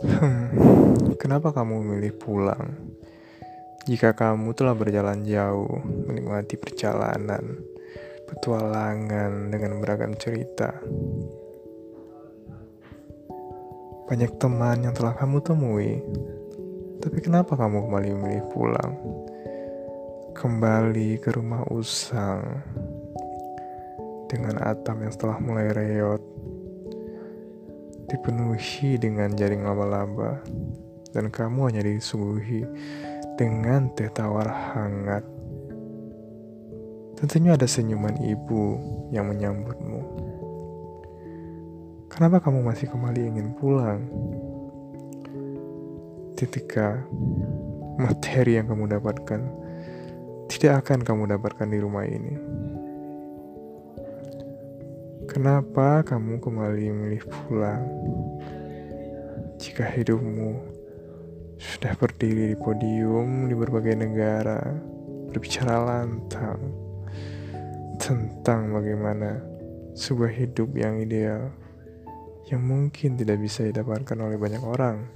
Hmm, kenapa kamu memilih pulang? Jika kamu telah berjalan jauh, menikmati perjalanan, petualangan dengan beragam cerita. Banyak teman yang telah kamu temui, tapi kenapa kamu kembali memilih pulang? Kembali ke rumah usang dengan atap yang setelah mulai reot dipenuhi dengan jaring laba-laba, dan kamu hanya disuguhi dengan teh tawar hangat. Tentunya ada senyuman ibu yang menyambutmu. Kenapa kamu masih kembali ingin pulang? Ketika materi yang kamu dapatkan tidak akan kamu dapatkan di rumah ini. Kenapa kamu kembali memilih pulang? Jika hidupmu sudah berdiri di podium di berbagai negara, berbicara lantang tentang bagaimana sebuah hidup yang ideal yang mungkin tidak bisa didapatkan oleh banyak orang.